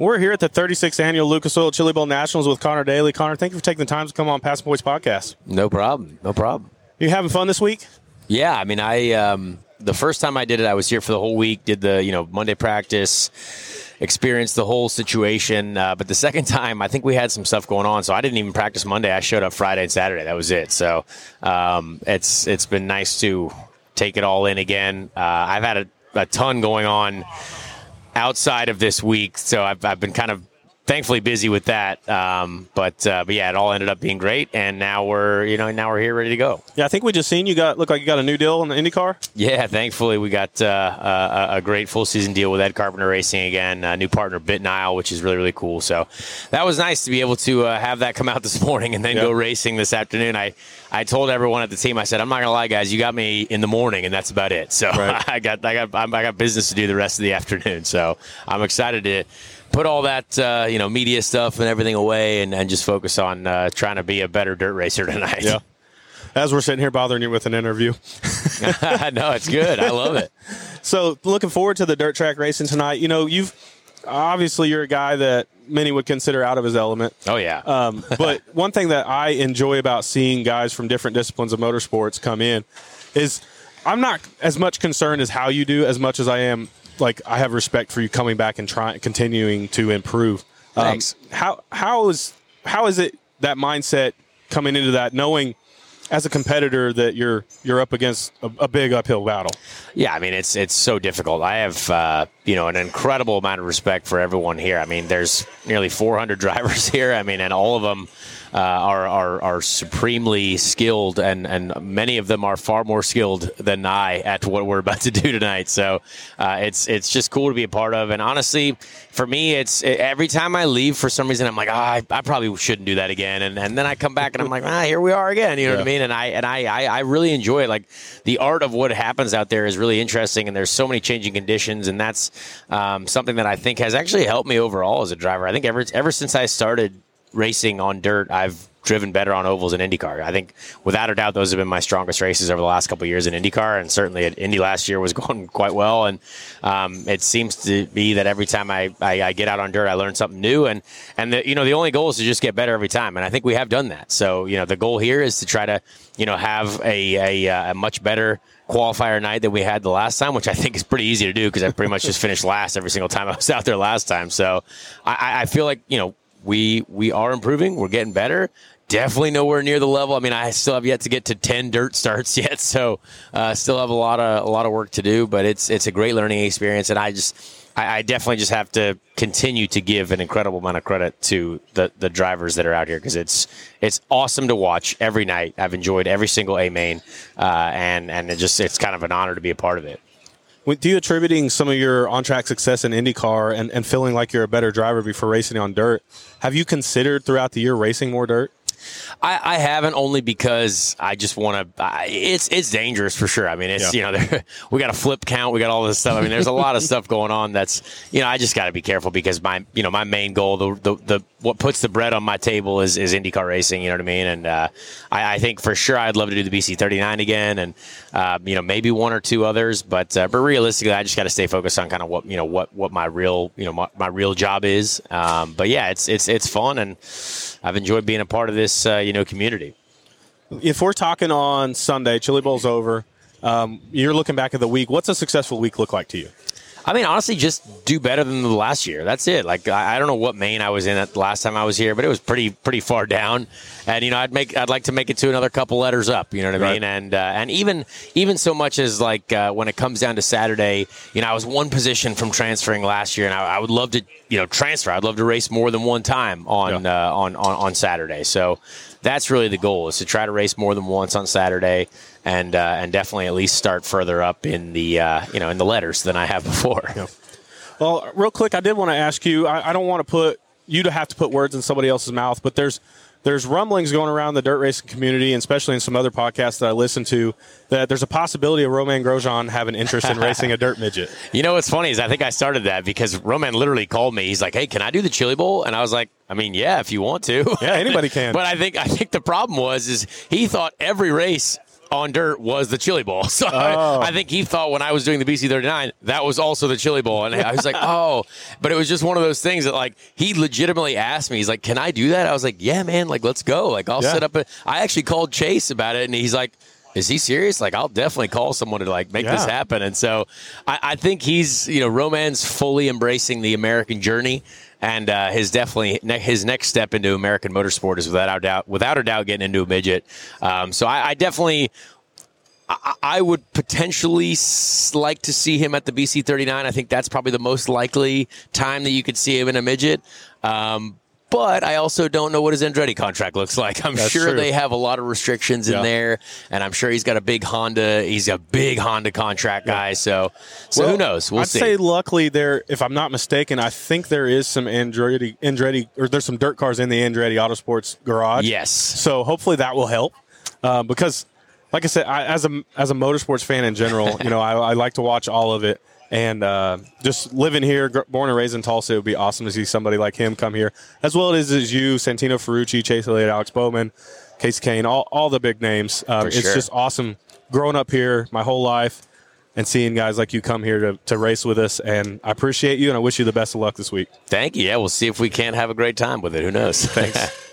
We're here at the 36th annual Lucas Oil Chili Bowl Nationals with Conor Daly. Conor, thank you for taking the time to come on Passing Points podcast. No problem. No problem. You having fun this week? Yeah, I mean, I um, the first time I did it, I was here for the whole week. Did the you know Monday practice, experienced the whole situation. Uh, but the second time, I think we had some stuff going on, so I didn't even practice Monday. I showed up Friday and Saturday. That was it. So um, it's it's been nice to take it all in again. Uh, I've had a, a ton going on outside of this week, so I've, I've been kind of thankfully busy with that. Um, but uh, but yeah, it all ended up being great, and now we're you know now we're here ready to go. Yeah, I think we just seen you got look like you got a new deal in the IndyCar. Yeah, thankfully we got uh, a, a, great full season deal with Ed Carpenter Racing again, a new partner BitNile, which is really really cool. So that was nice to be able to uh, have that come out this morning and then yep. go racing this afternoon. I I told everyone at the team, I said, I'm not gonna lie, guys, you got me in the morning, and that's about it. So right. I got I got I got business to do the rest of the afternoon. So I'm excited to put all that uh, you know media stuff and everything away and, and just focus on uh, trying to be a better dirt racer tonight. Yeah. As we're sitting here bothering you with an interview. no, it's good. I love it. so looking forward to the dirt track racing tonight. You know, you've obviously you're a guy that many would consider out of his element. Oh yeah. Um, but one thing that I enjoy about seeing guys from different disciplines of motorsports come in is I'm not as much concerned as how you do as much as I am like I have respect for you coming back and trying continuing to improve. Um, Thanks. How how is how is it that mindset coming into that knowing as a competitor that you're you're up against a, a, big uphill battle. Yeah, I mean it's it's so difficult. I have uh, you know an incredible amount of respect for everyone here. I mean, there's nearly 400 drivers here. I mean, and all of them uh, are, are, are supremely skilled, and, and many of them are far more skilled than I at what we're about to do tonight. So uh, it's it's just cool to be a part of. And honestly, for me, it's every time I leave for some reason, I'm like, oh, I, I probably shouldn't do that again. And, and then I come back and I'm like, ah, here we are again. You know yeah. what I mean? And I and I, I, I really enjoy it. Like the art of what happens out there is really interesting, and there's so many changing conditions, and that's um, something that I think has actually helped me overall as a driver. I think ever ever since I started racing on dirt, I've driven better on ovals in IndyCar. I think, without a doubt, those have been my strongest races over the last couple years in IndyCar, and certainly at Indy last year was going quite well. And um, it seems to be that every time I, I, I, get out on dirt, I learn something new. And and the, you know the only goal is to just get better every time, and I think we have done that. So you know the goal here is to try to you know have a a, a much better qualifier night that we had the last time, which I think is pretty easy to do because I pretty much just finished last every single time I was out there last time. So I, I feel like you know we we are improving. We're getting better. Definitely nowhere near the level. I mean, I still have yet to get to ten dirt starts yet, so uh, still have a lot of a lot of work to do. But it's it's a great learning experience, and I just I, I definitely just have to continue to give an incredible amount of credit to the the drivers that are out here because it's it's awesome to watch every night. I've enjoyed every single A main, uh, and and it just it's kind of an honor to be a part of it. Do you attributing some of your on track success in IndyCar and, and feeling like you're a better driver before racing on dirt? Have you considered throughout the year racing more dirt? I, I haven't only because I just want to. It's it's dangerous for sure. I mean, it's yeah. you know we got a flip count, we got all this stuff. I mean, there's a lot of stuff going on. That's you know I just got to be careful because my you know my main goal, the, the, the what puts the bread on my table is is IndyCar racing. You know what I mean? And uh, I, I, think for sure I'd love to do the BC39 again, and uh, you know maybe one or two others. But uh, but realistically, I just got to stay focused on kind of what you know what what my real you know my, my real job is. Um, but yeah, it's it's it's fun and I've enjoyed being a part of this, uh, you know, community. If we're talking on Sunday, Chili Bowl's over. Um, you're looking back at the week. What's a successful week look like to you? I mean, honestly, just do better than the last year. That's it. Like I, I don't know what main I was in at the last time I was here, but it was pretty pretty far down. And you know, I'd make I'd like to make it to another couple letters up. You know what I mean? And uh, and even even so much as like uh, when it comes down to Saturday, you know, I was one position from transferring last year, and I, I would love to you know transfer. I'd love to race more than one time on yeah. uh, on, on on Saturday. So that's really the goal is to try to race more than once on Saturday and uh, and definitely at least start further up in the uh, you know in the letters than I have before. Yeah. Well, real quick, I did want to ask you. I, I don't want to put you to have to put words in somebody else's mouth, but there's there's rumblings going around the dirt racing community, and especially in some other podcasts that I listen to, that there's a possibility of Romain Grosjean having interest in racing a dirt midget. You know what's funny is I think I started that because Roman literally called me. He's like, "Hey, can I do the Chili Bowl?" And I was like, "I mean, yeah, if you want to." Yeah, anybody can. but I think I think the problem was is he thought every race on dirt was the Chili Bowl. So Oh. I, I think he thought when I was doing the BC 39, that was also the Chili Bowl. And I was like, oh, but it was just one of those things that like he legitimately asked me, he's like, can I do that? I was like, yeah, man, like let's go. Like I'll Yeah. set up a, I actually called Chase about it and he's like, is he serious? Like, I'll definitely call someone to like make this happen. And so I, I think he's, you know, Roman's fully embracing the American journey. And uh, his definitely his next step into American motorsport is without a doubt, without a doubt, getting into a midget. Um, so I, I definitely, I, I would potentially like to see him at the BC 39. I think that's probably the most likely time that you could see him in a midget. Um, but I also don't know what his Andretti contract looks like. I'm That's sure true. they have a lot of restrictions in there, and I'm sure he's got a big Honda. He's a big Honda contract guy. So, so Well, who knows? We'll I'd see. say luckily there, if I'm not mistaken, I think there is some Andretti, Andretti, or there's some dirt cars in the Andretti Autosports garage. yes. So hopefully that will help um, because, like I said, I, as a as a motorsports fan in general, you know, I, I like to watch all of it. And uh, just living here, born and raised in Tulsa, it would be awesome to see somebody like him come here, as well as as you, Santino Ferrucci, Chase Elliott, Alex Bowman, Kasey Kahne, all, all the big names. Um, it's sure. just awesome growing up here my whole life and seeing guys like you come here to, to race with us. And I appreciate you, and I wish you the best of luck this week. Thank you. Yeah, we'll see if we can't have a great time with it. Who knows? Thanks.